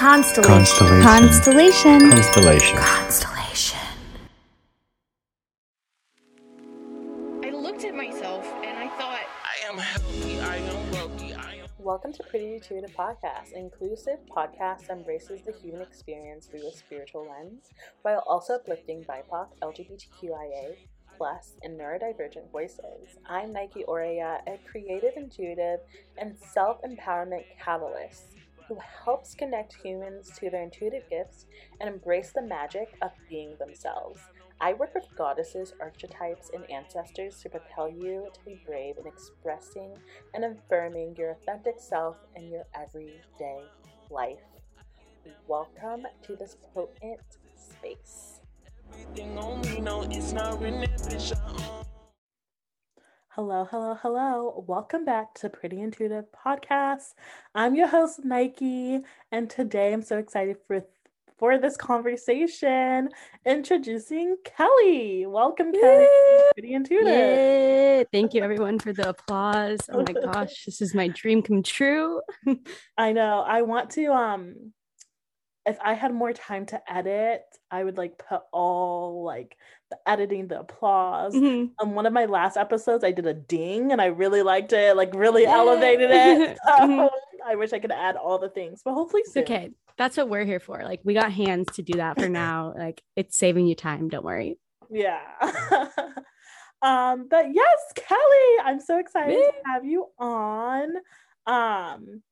Constellation. Constellation. Constellation. Constellation. Constellation. I looked at myself and I thought, I am healthy, I am wealthy, I am. Welcome to Pretty Intuitive Podcast, an inclusive podcast embraces the human experience through a spiritual lens, while also uplifting BIPOC, LGBTQIA, plus, and neurodivergent voices. I'm Nike Oreya, a creative, intuitive, and self-empowerment catalyst who helps connect humans to their intuitive gifts and embrace the magic of being themselves. I work with goddesses, archetypes, and ancestors to propel you to be brave in expressing and affirming your authentic self in your everyday life. Welcome to this potent space. Hello, hello, hello. Welcome back to Pretty Intuitive Podcast. I'm your host, Nike, and today I'm so excited for for this conversation. Introducing Kelly. Welcome, Kelly. Pretty Intuitive. Yay. Thank you, everyone, for the applause. Oh my gosh, this is my dream come true. I know. I want to um if I had more time to edit, I would like put all like the editing, the applause. Mhm. On one of my last episodes, I did a ding and I really liked it, like really Yeah. elevated it. So Mhm. I wish I could add all the things, but hopefully soon. okay. That's what we're here for. Like, we got hands to do that for now. Like, it's saving you time. Don't worry. Yeah. um, but yes, Kelly, I'm so excited to have you on. Um,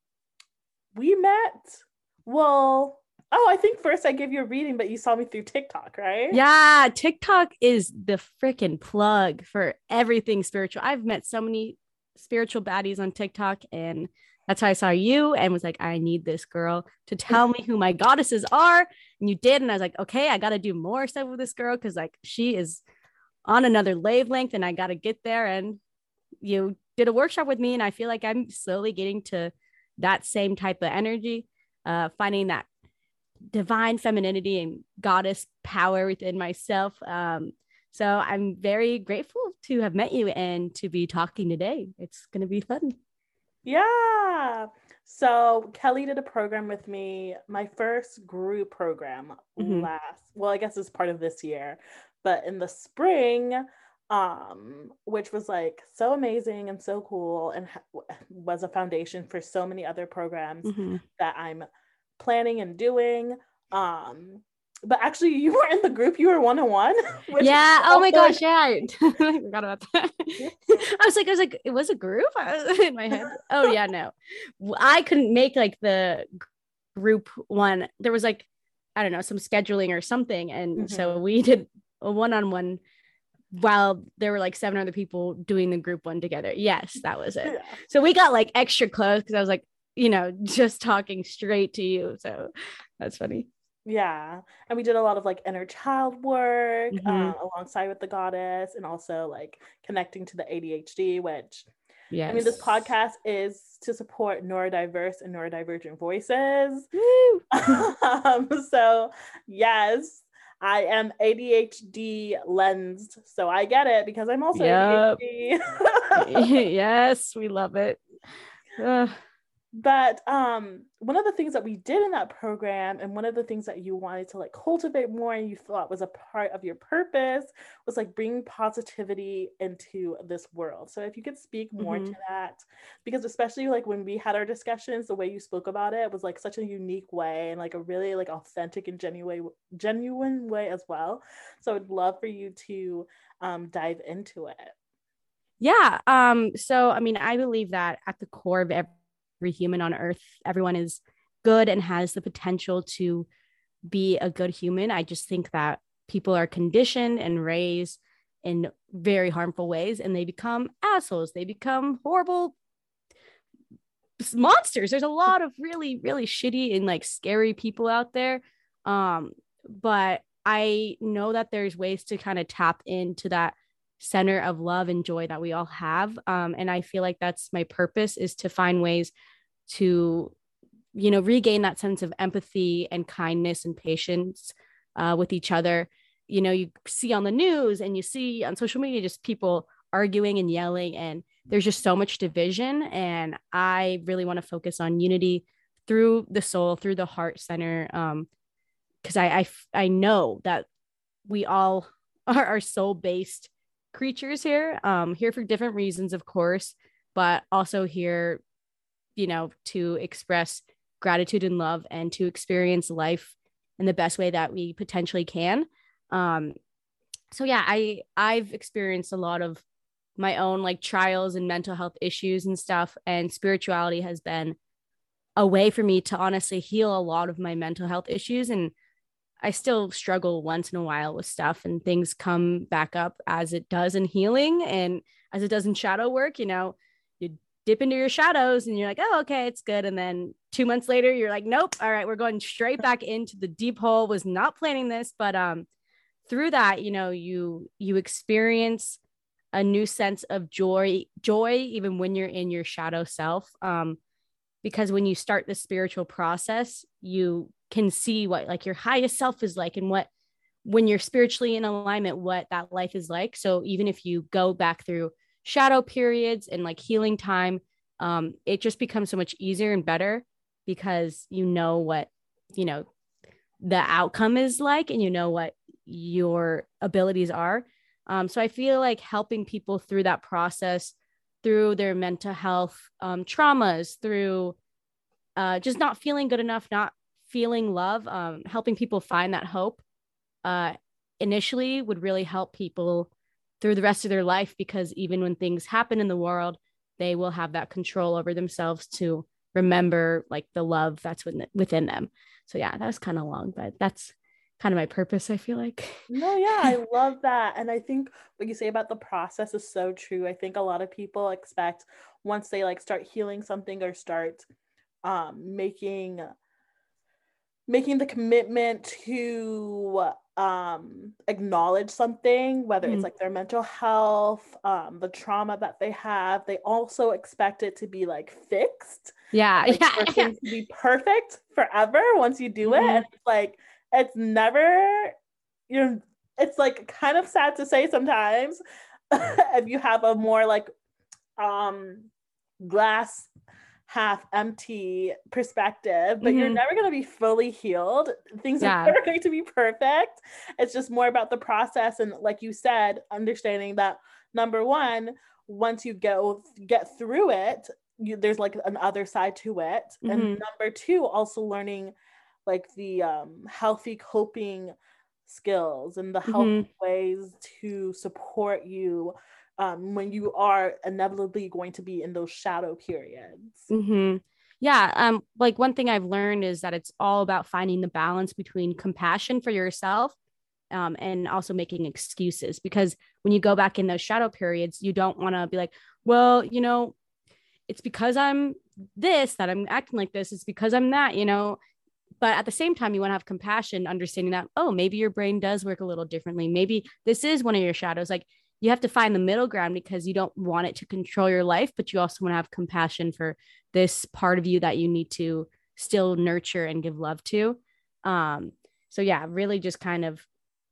we met. Well, oh, I think first I gave you a reading, but you saw me through TikTok, right? Yeah, TikTok is the freaking plug for everything spiritual. I've met so many spiritual baddies on TikTok, and that's how I saw you and was like, I need this girl to tell me who my goddesses are. And you did. And I was like, okay, I got to do more stuff with this girl because, like, she is on another wavelength and I got to get there. And you did a workshop with me, and I feel like I'm slowly getting to that same type of energy, uh, finding that divine femininity and goddess power within myself. Um, so I'm very grateful to have met you and to be talking today. It's going to be fun. Yeah. So Kelly did a program with me, my first group program Mhm. last, well, I guess it's part of this year, but in the spring, um, which was like so amazing and so cool and ha- was a foundation for so many other programs Mhm. that I'm planning and doing. Um, but actually, you were in the group, you were one on one. Yeah. Oh my gosh. Yeah. I forgot about that. I was like, I was like, it was a group was in my head. Oh yeah, no, I couldn't make like the group one. There was like, I don't know, some scheduling or something, and so we did a one-on-one while there were like seven other people doing the group one together. Yes, that was it. Yeah. So we got like extra close because I was like, you know, just talking straight to you. So that's funny. Yeah. And we did a lot of like inner child work Mhm. um, alongside with the goddess and also like connecting to the ADHD, which Yeah. I mean, this podcast is to support neurodiverse and neurodivergent voices. Um, so, yes, I am ADHD lensed. So I get it because I'm also Yep. ADHD. yes, we love it. Ugh. But um one of the things that we did in that program and one of the things that you wanted to like cultivate more and you thought was a part of your purpose was like bringing positivity into this world so if you could speak more to Mhm. that because especially like when we had our discussions the way you spoke about it was like such a unique way and like a really like authentic and genuine genuine way as well so i'd love for you to um dive into it Yeah. Um, so I mean, I believe that at the core of every human on earth, everyone is good and has the potential to be a good human. I just think that people are conditioned and raised in very harmful ways and they become assholes. They become horrible monsters. There's a lot of really, really shitty and like scary people out there. Um, but I know that there's ways to kind of tap into that center of love and joy that we all have. Um, and I feel like that's my purpose is to find ways to, you know, regain that sense of empathy and kindness and patience uh, with each other. You know, you see on the news and you see on social media just people arguing and yelling, and there's just so much division. And I really want to focus on unity through the soul, through the heart center. Um, because I, I I know that we all are, are soul based creatures here. Um, here for different reasons, of course, but also here, you know, to express gratitude and love and to experience life in the best way that we potentially can. Um, so yeah, I I've experienced a lot of my own like trials and mental health issues and stuff, and spirituality has been a way for me to honestly heal a lot of my mental health issues and I still struggle once in a while with stuff and things come back up as it does in healing and as it does in shadow work, you know, you dip into your shadows and you're like, oh, okay, it's good. And then two months later, you're like, nope, all right, we're going straight back into the deep hole. Was not planning this, but um through that, you know, you you experience a new sense of joy, joy, even when you're in your shadow self. Um, because when you start the spiritual process, you can see what like your highest self is like and what when you're spiritually in alignment what that life is like. So even if you go back through shadow periods and like healing time um it just becomes so much easier and better because you know what you know the outcome is like and you know what your abilities are. Um so i feel like helping people through that process through their mental health um traumas through uh, just not feeling good enough, not feeling love, um, helping people find that hope uh, initially would really help people through the rest of their life because even when things happen in the world, they will have that control over themselves to remember like the love that's within, them. So yeah, that was kind of long, but that's kind of my purpose, I feel like. No, yeah, I love that. And I think what you say about the process is so true. I think a lot of people expect once they like start healing something or start um making making the commitment to um, acknowledge something, whether mm. it's like their mental health, um, the trauma that they have. They also expect it to be like fixed. Yeah. Like, yeah. For things to be perfect forever once you do mm-hmm. it. And it's like, it's never, you're, it's like kind of sad to say sometimes if you have a more like um glass half empty perspective, but mm-hmm. you're never going to be fully healed. Things yeah. are never going to be perfect. It's just more about the process. And like you said, understanding that number one, once you go get through it, you, there's like an other side to it. Mm-hmm. And number two, also learning like the um, healthy coping skills and the healthy mm-hmm. ways to support you um, when you are inevitably going to be in those shadow periods. Mm-hmm. Yeah. Um, like one thing I've learned is that it's all about finding the balance between compassion for yourself um, and also making excuses. Because when you go back in those shadow periods, you don't want to be like, well, you know, it's because I'm this that I'm acting like this. It's because I'm that, you know. But at the same time, you want to have compassion, understanding that, oh, maybe your brain does work a little differently. Maybe this is one of your shadows. Like you have to find the middle ground because you don't want it to control your life, but you also want to have compassion for this part of you that you need to still nurture and give love to. Um, so yeah, really just kind of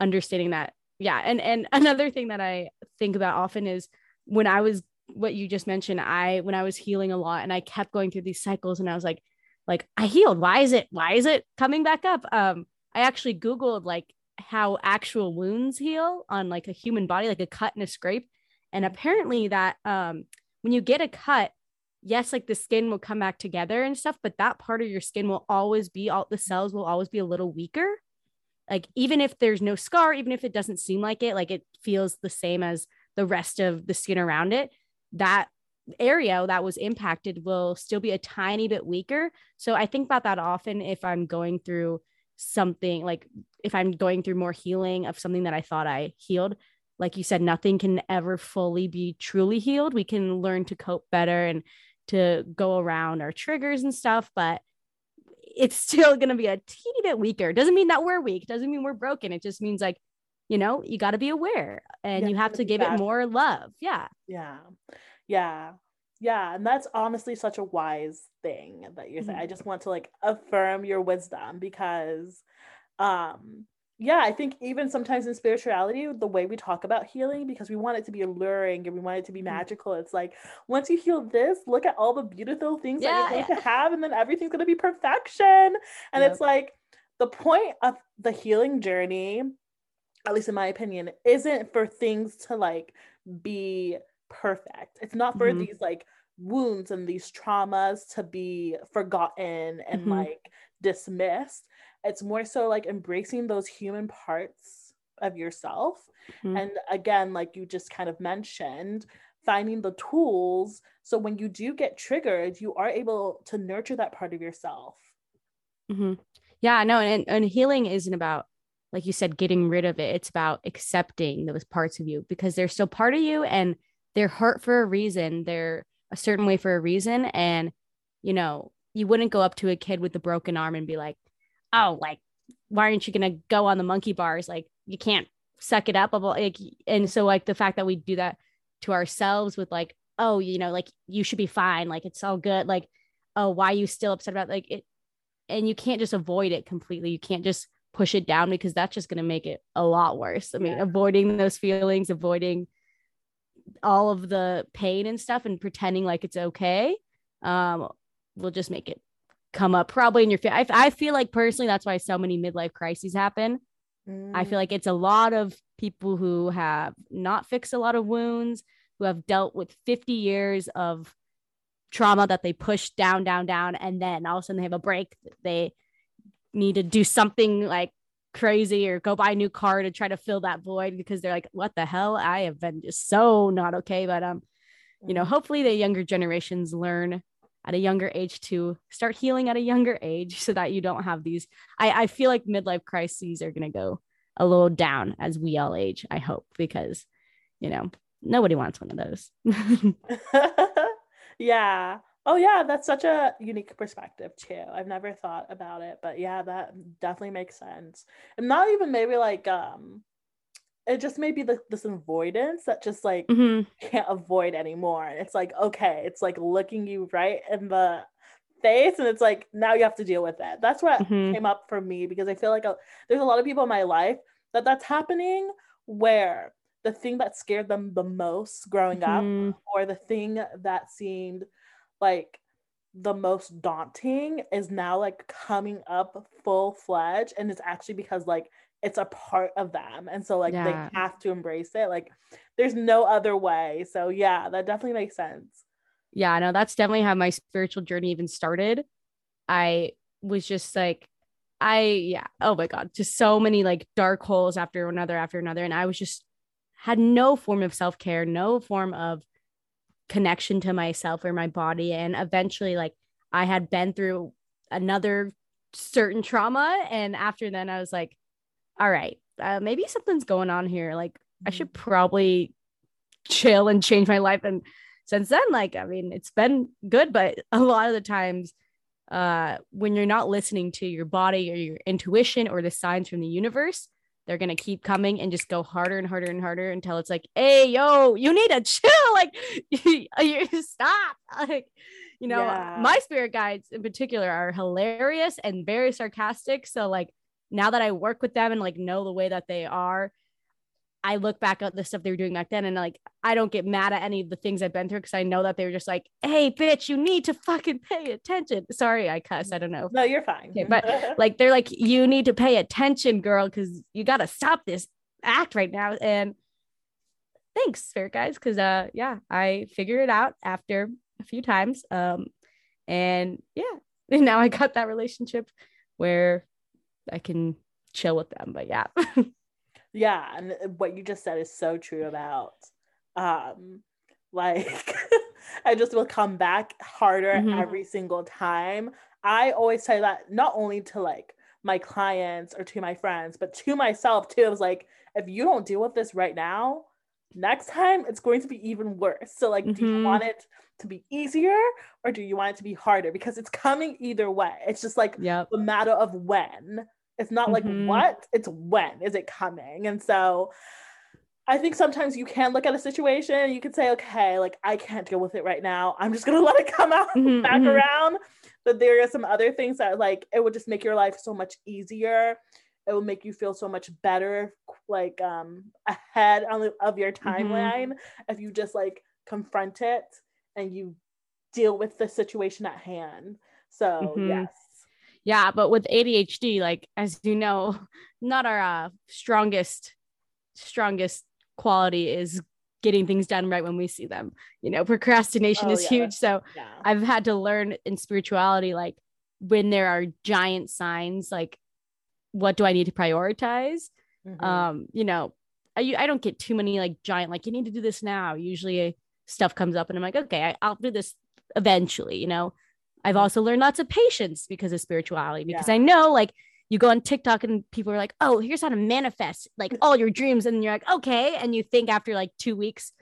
understanding that. Yeah. And and another thing that I think about often is when I was what you just mentioned, I when I was healing a lot and I kept going through these cycles and I was like, like I healed. Why is it, why is it coming back up? Um, I actually Googled like how actual wounds heal on like a human body, like a cut and a scrape. And apparently that um when you get a cut, yes, like the skin will come back together and stuff, but that part of your skin will always be all the cells will always be a little weaker. Like even if there's no scar, even if it doesn't seem like it, like it feels the same as the rest of the skin around it, that area that was impacted will still be a tiny bit weaker. So I think about that often if I'm going through something like if I'm going through more healing of something that I thought I healed, like you said, nothing can ever fully be truly healed. We can learn to cope better and to go around our triggers and stuff, but it's still going to be a teeny bit weaker. Doesn't mean that we're weak, doesn't mean we're broken. It just means like, you know, you got to be aware and yeah, you have to give it more love. Yeah. Yeah. Yeah yeah and that's honestly such a wise thing that you're saying mm-hmm. i just want to like affirm your wisdom because um yeah, I think even sometimes in spirituality, the way we talk about healing, because we want it to be alluring and we want it to be mm. magical, it's like once you heal this, look at all the beautiful things yeah, that you're going yeah. to have, and then everything's going to be perfection. And yep. it's like the point of the healing journey, at least in my opinion, isn't for things to like be perfect. It's not for mm-hmm. these like wounds and these traumas to be forgotten and mm-hmm. like dismissed it's more so like embracing those human parts of yourself. Mm-hmm. and again like you just kind of mentioned finding the tools. So when you do get triggered you are able to nurture that part of yourself. Mm-hmm. yeah no and, and healing isn't about like you said getting rid of it. It's about accepting those parts of you because they're still part of you and they're hurt for a reason. They're a certain way for a reason. And you know you wouldn't go up to a kid with a broken arm and be like oh, like, why aren't you gonna go on the monkey bars? Like, you can't suck it up. Like, and so like the fact that we do that to ourselves with like, oh, you know, like you should be fine. Like it's all good. Like, oh, why are you still upset about like it? And you can't just avoid it completely. You can't just push it down because that's just going to make it a lot worse. I mean, yeah. avoiding those feelings, avoiding all of the pain and stuff and pretending like it's okay um, will just make it come up probably in your I, I feel like personally that's why so many midlife crises happen mm. i feel like it's a lot of people who have not fixed a lot of wounds who have dealt with 50 years of trauma that they push down down down and then all of a sudden they have a break they need to do something like crazy or go buy a new car to try to fill that void because they're like what the hell i have been just so not okay but um you know mm. hopefully the younger generations learn at a younger age to start healing at a younger age so that you don't have these i, I feel like midlife crises are going to go a little down as we all age i hope because you know nobody wants one of those. Yeah. Oh yeah that's such a unique perspective too. I've never thought about it but yeah that definitely makes sense. And not even maybe like um it just may be the, this avoidance that just like mm-hmm. can't avoid anymore. And it's like, okay, it's like looking you right in the face and it's like now you have to deal with it. That's what mm-hmm. came up for me because I feel like a, there's a lot of people in my life that that's happening where the thing that scared them the most growing mm-hmm. up or the thing that seemed like the most daunting is now like coming up full fledged and it's actually because like it's a part of them and so like yeah. they have to embrace it like there's no other way so yeah that definitely makes sense yeah no that's definitely how my spiritual journey even started i was just like i yeah oh my god just so many like dark holes after another after another and i was just had no form of self-care no form of connection to myself or my body and eventually like i had been through another certain trauma and after then i was like all right, uh, maybe something's going on here. Like I should mm-hmm. probably chill and change my life. And since then, like, I mean, it's been good, but a lot of the times, uh, when you're not listening to your body or your intuition or the signs from the universe, they're gonna keep coming and just go harder and harder and harder until it's like, hey, yo, you need to chill. Like, you, you stop. Like, you know, yeah. my spirit guides in particular are hilarious and very sarcastic. So, like, now that I work with them and like know the way that they are, I look back at the stuff they were doing back then and like I don't get mad at any of the things I've been through because I know that they were just like, hey, bitch, you need to fucking pay attention. Sorry, I cuss. I don't know. No, you're fine. Okay, but like they're like, you need to pay attention, girl, because you gotta stop this act right now. And thanks, spirit guys, because uh yeah, I figured it out after a few times. Um and yeah, and now I got that relationship where I can chill with them. But yeah. yeah. And what you just said is so true about um like I just will come back harder mm-hmm. every single time. I always say that not only to like my clients or to my friends, but to myself too. It was like, if you don't deal with this right now, next time it's going to be even worse. So, like, mm-hmm. do you mm-hmm. want it to be easier or do you want it to be harder? Because it's coming either way. It's just like yep. the matter of when. It's not mm-hmm. like what, it's when is it coming? And so I think sometimes you can look at a situation you could say, okay, like I can't deal with it right now. I'm just gonna let it come out mm-hmm, back mm-hmm. around. But there are some other things that like it would just make your life so much easier it will make you feel so much better like um ahead on, of your Mm-hmm. timeline if you just like confront it and you deal with the situation at hand so Mhm. yes Yeah, but with ADHD, like as you know, not our uh, strongest strongest quality is getting things done right when we see them. You know, procrastination Oh, is yeah, huge. So yeah I've had to learn in spirituality, like when there are giant signs, like what do I need to prioritize? Mhm. Um, you know, I I don't get too many like giant like you need to do this now. Usually stuff comes up and I'm like, okay, I, I'll do this eventually. You know, I've also learned lots of patience because of spirituality because Yeah. I know like you go on TikTok and people are like, oh, here's how to manifest like all your dreams, and you're like, okay, and you think after like two weeks,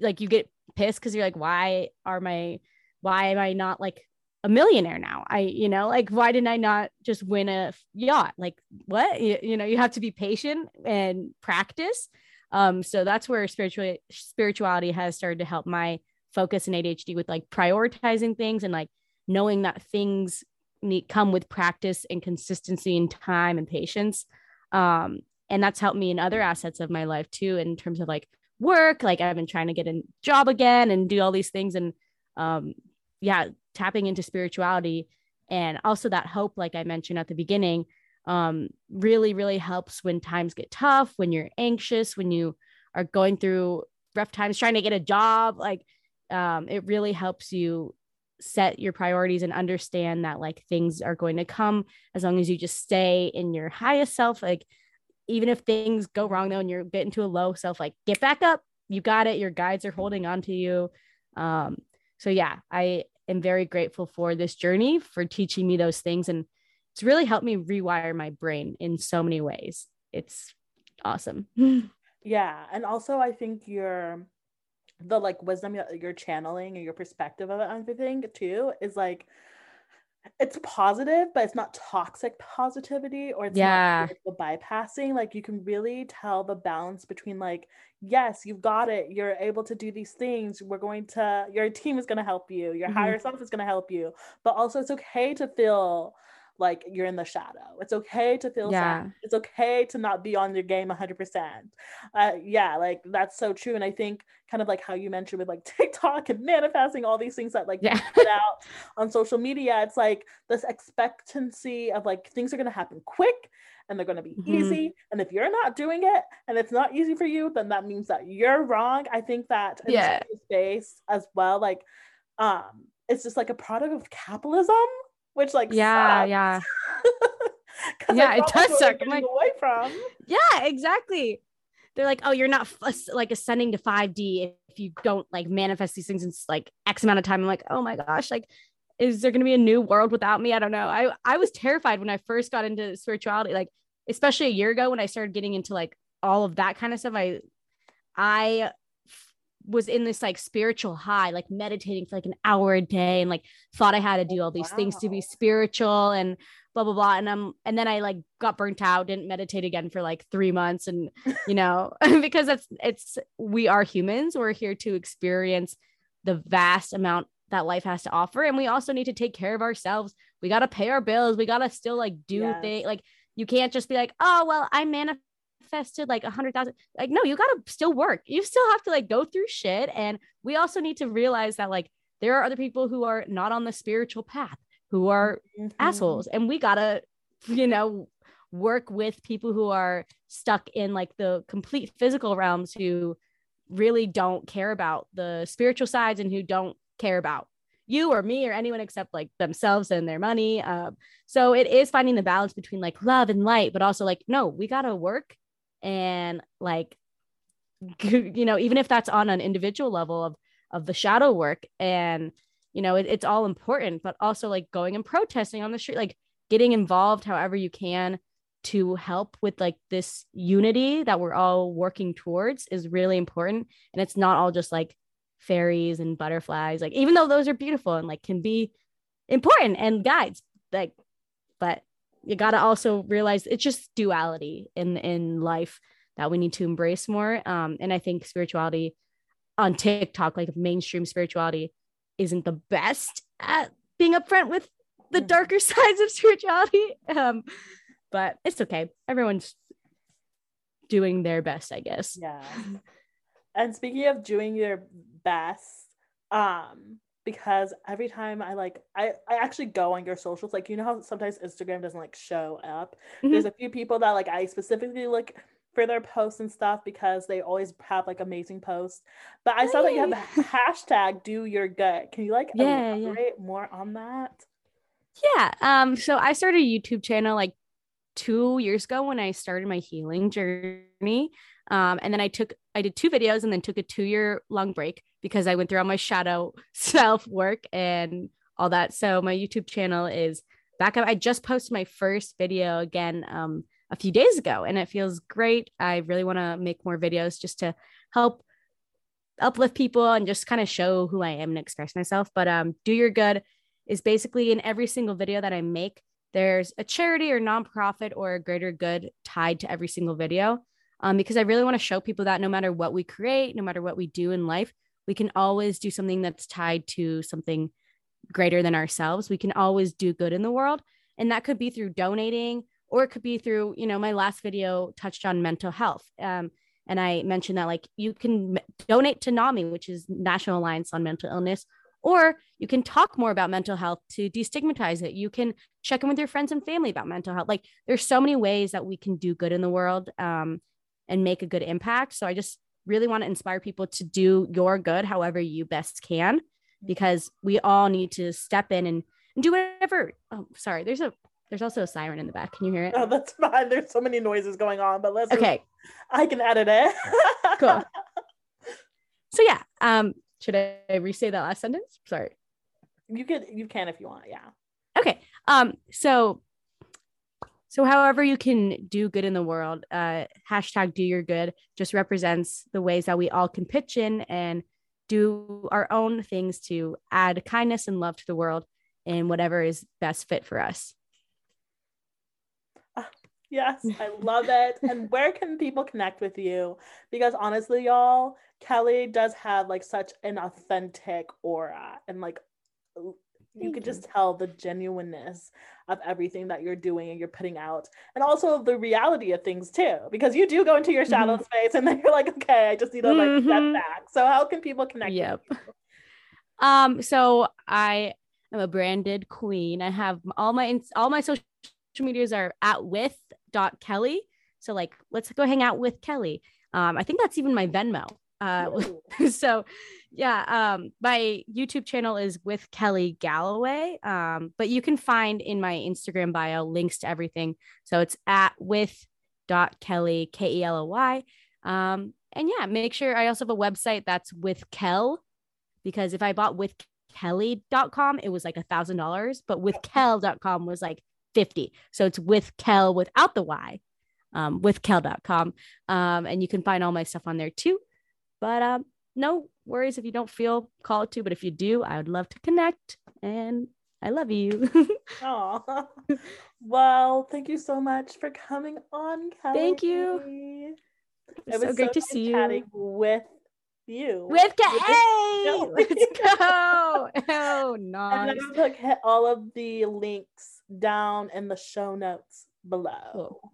like you get pissed because you're like, why are my, why am I not like a millionaire now? I, you know, like why didn't I not just win a yacht? Like what? You, you know, you have to be patient and practice. Um, so that's where spiritual spirituality has started to help my focus and ADHD with like prioritizing things and like knowing that things need come with practice and consistency and time and patience. Um, and that's helped me in other assets of my life too, in terms of like work. Like I've been trying to get a job again and do all these things. And um, yeah, tapping into spirituality and also that hope, like I mentioned at the beginning, um, really, really helps when times get tough, when you're anxious, when you are going through rough times, trying to get a job. Like um, it really helps you set your priorities and understand that like things are going to come as long as you just stay in your highest self. Like even if things go wrong though and you're getting to a low self like get back up. You got it. Your guides are holding on to you. Um so yeah i am very grateful for this journey for teaching me those things and it's really helped me rewire my brain in so many ways. It's awesome. Yeah, and also I think your the like wisdom that you're channeling and your perspective of it and everything too is like it's positive, but it's not toxic positivity or it's Yeah. not bypassing. Like you can really tell the balance between like, yes, you've got it, you're able to do these things. We're going to your team is gonna help you, your Mhm. higher self is gonna help you, but also it's okay to feel like you're in the shadow. It's okay to feel Yeah. sad. It's okay to not be on your game 100%. Uh, yeah, like that's so true. And I think kind of like how you mentioned with like TikTok and manifesting all these things that like Yeah. put out on social media, it's like this expectancy of like things are going to happen quick and they're going to be Mhm. easy. And if you're not doing it and it's not easy for you, then that means that you're wrong. I think that in Yeah. space as well, like, um, it's just like a product of capitalism, which like yeah sucks. yeah Yeah, it does suck. I'm like- away from. Yeah, exactly. They're like, oh, you're not f- like ascending to 5D if you don't like manifest these things in like X amount of time. I'm like, oh my gosh, like, is there going to be a new world without me? I don't know. I I was terrified when I first got into spirituality, like especially a year ago when I started getting into like all of that kind of stuff. I I was in this like spiritual high, like meditating for like an hour a day, and like thought I had to do all these things to be spiritual and blah blah blah. And um and then i like got burnt out didn't meditate again for like three months and you know because it's it's we are humans. We're here to experience the vast amount that life has to offer. And we also need to take care of ourselves. We got to pay our bills. We got to still like do Yes. things like you can't just be like oh well i manifested like a hundred thousand like no you got to still work. You still have to like go through shit. And we also need to realize that like there are other people who are not on the spiritual path who are Mhm. assholes and we gotta you know work with people who are stuck in like the complete physical realms who really don't care about the spiritual sides and who don't care about you or me or anyone except like themselves and their money. Um, so it is finding the balance between like love and light but also like no we gotta work and like you know even if that's on an individual level of of the shadow work and you know it, it's all important but also like going and protesting on the street like getting involved however you can to help with like this unity that we're all working towards is really important. And it's not all just like fairies and butterflies like even though those are beautiful and like can be important and guides like but you got to also realize it's just duality in in life that we need to embrace more um and i think spirituality on tiktok like mainstream spirituality isn't the best at being upfront with the darker sides of spirituality um but it's okay. Everyone's doing their best, I guess. Yeah. And speaking of doing your best, um, because every time I like I, I actually go on your socials, like you know how sometimes Instagram doesn't like show up. Mm-hmm. There's a few people that like I specifically look for their posts and stuff because they always have like amazing posts. But I saw that you have the hashtag do your good. Can you like yeah, elaborate yeah. more on that? Yeah. Um, so I started a YouTube channel like two years ago when I started my healing journey. Um, and then I took I did two videos and then took a two year long break because I went through all my shadow self work and all that. So my YouTube channel is back up. I just posted my first video again um, a few days ago and it feels great. I really want to make more videos just to help uplift people and just kind of show who I am and express myself. But um, do your good is basically in every single video that I make, there's a charity or nonprofit or a greater good tied to every single video. Um, because I really want to show people that no matter what we create, no matter what we do in life, we can always do something that's tied to something greater than ourselves. We can always do good in the world. And that could be through donating, or it could be through, you know, my last video touched on mental health. Um, and I mentioned that like you can donate to NAMI, which is National Alliance on Mental Illness, or you can talk more about mental health to destigmatize it. You can check in with your friends and family about mental health. Like there's so many ways that we can do good in the world um, and make a good impact. So I just really want to inspire people to do your good however you best can, because we all need to step in and, and do whatever. Oh, sorry. There's a there's also a siren in the back. Can you hear it? Oh, that's fine. There's so many noises going on, but let's okay. I can edit it. cool. So yeah, um, should I re-say that last sentence? Sorry. You could you can if you want, yeah. Okay. Um, so so however you can do good in the world, uh, hashtag do your good just represents the ways that we all can pitch in and do our own things to add kindness and love to the world in whatever is best fit for us. Yes, I love it. and where can people connect with you? Because honestly, y'all, Kelly does have like such an authentic aura and like you could just tell the genuineness of everything that you're doing and you're putting out and also the reality of things too because you do go into your shadow mm-hmm. space and then you're like okay i just need to like mm-hmm. step back. So how can people connect yep. um so i am a branded queen. I have all my all my social medias are at with dot kelly. So like let's go hang out with kelly. Um i think that's even my venmo. Uh, so yeah, um, my YouTube channel is with Kelly Galloway. Um, but you can find in my Instagram bio links to everything. So it's at with dot Kelly K E L O Y. Um, and yeah, make sure I also have a website that's with Kel because if I bought with Kelly.com, it was like a thousand dollars, but with Kel.com was like 50. So it's with Kel without the Y, um, with Kel.com. Um, and you can find all my stuff on there too. But um, no worries if you don't feel called to, but if you do, I would love to connect. And I love you. Oh, well, thank you so much for coming on, Kelly. Thank you. It was, so great to see you with you. With Kelly. Hey, let's go. Oh, nice. And I'm gonna put all of the links down in the show notes below. Cool.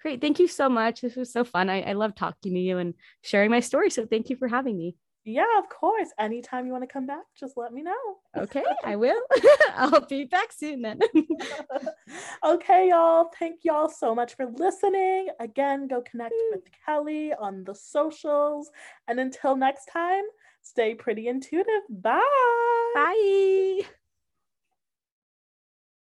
Great. Thank you so much. This was so fun. I, I love talking to you and sharing my story. So thank you for having me. Yeah, of course. Anytime you want to come back, just let me know. Okay, I will. I'll be back soon then. okay, y'all. Thank y'all so much for listening. Again, go connect mm. with Kelly on the socials. And until next time, stay pretty intuitive. Bye. Bye.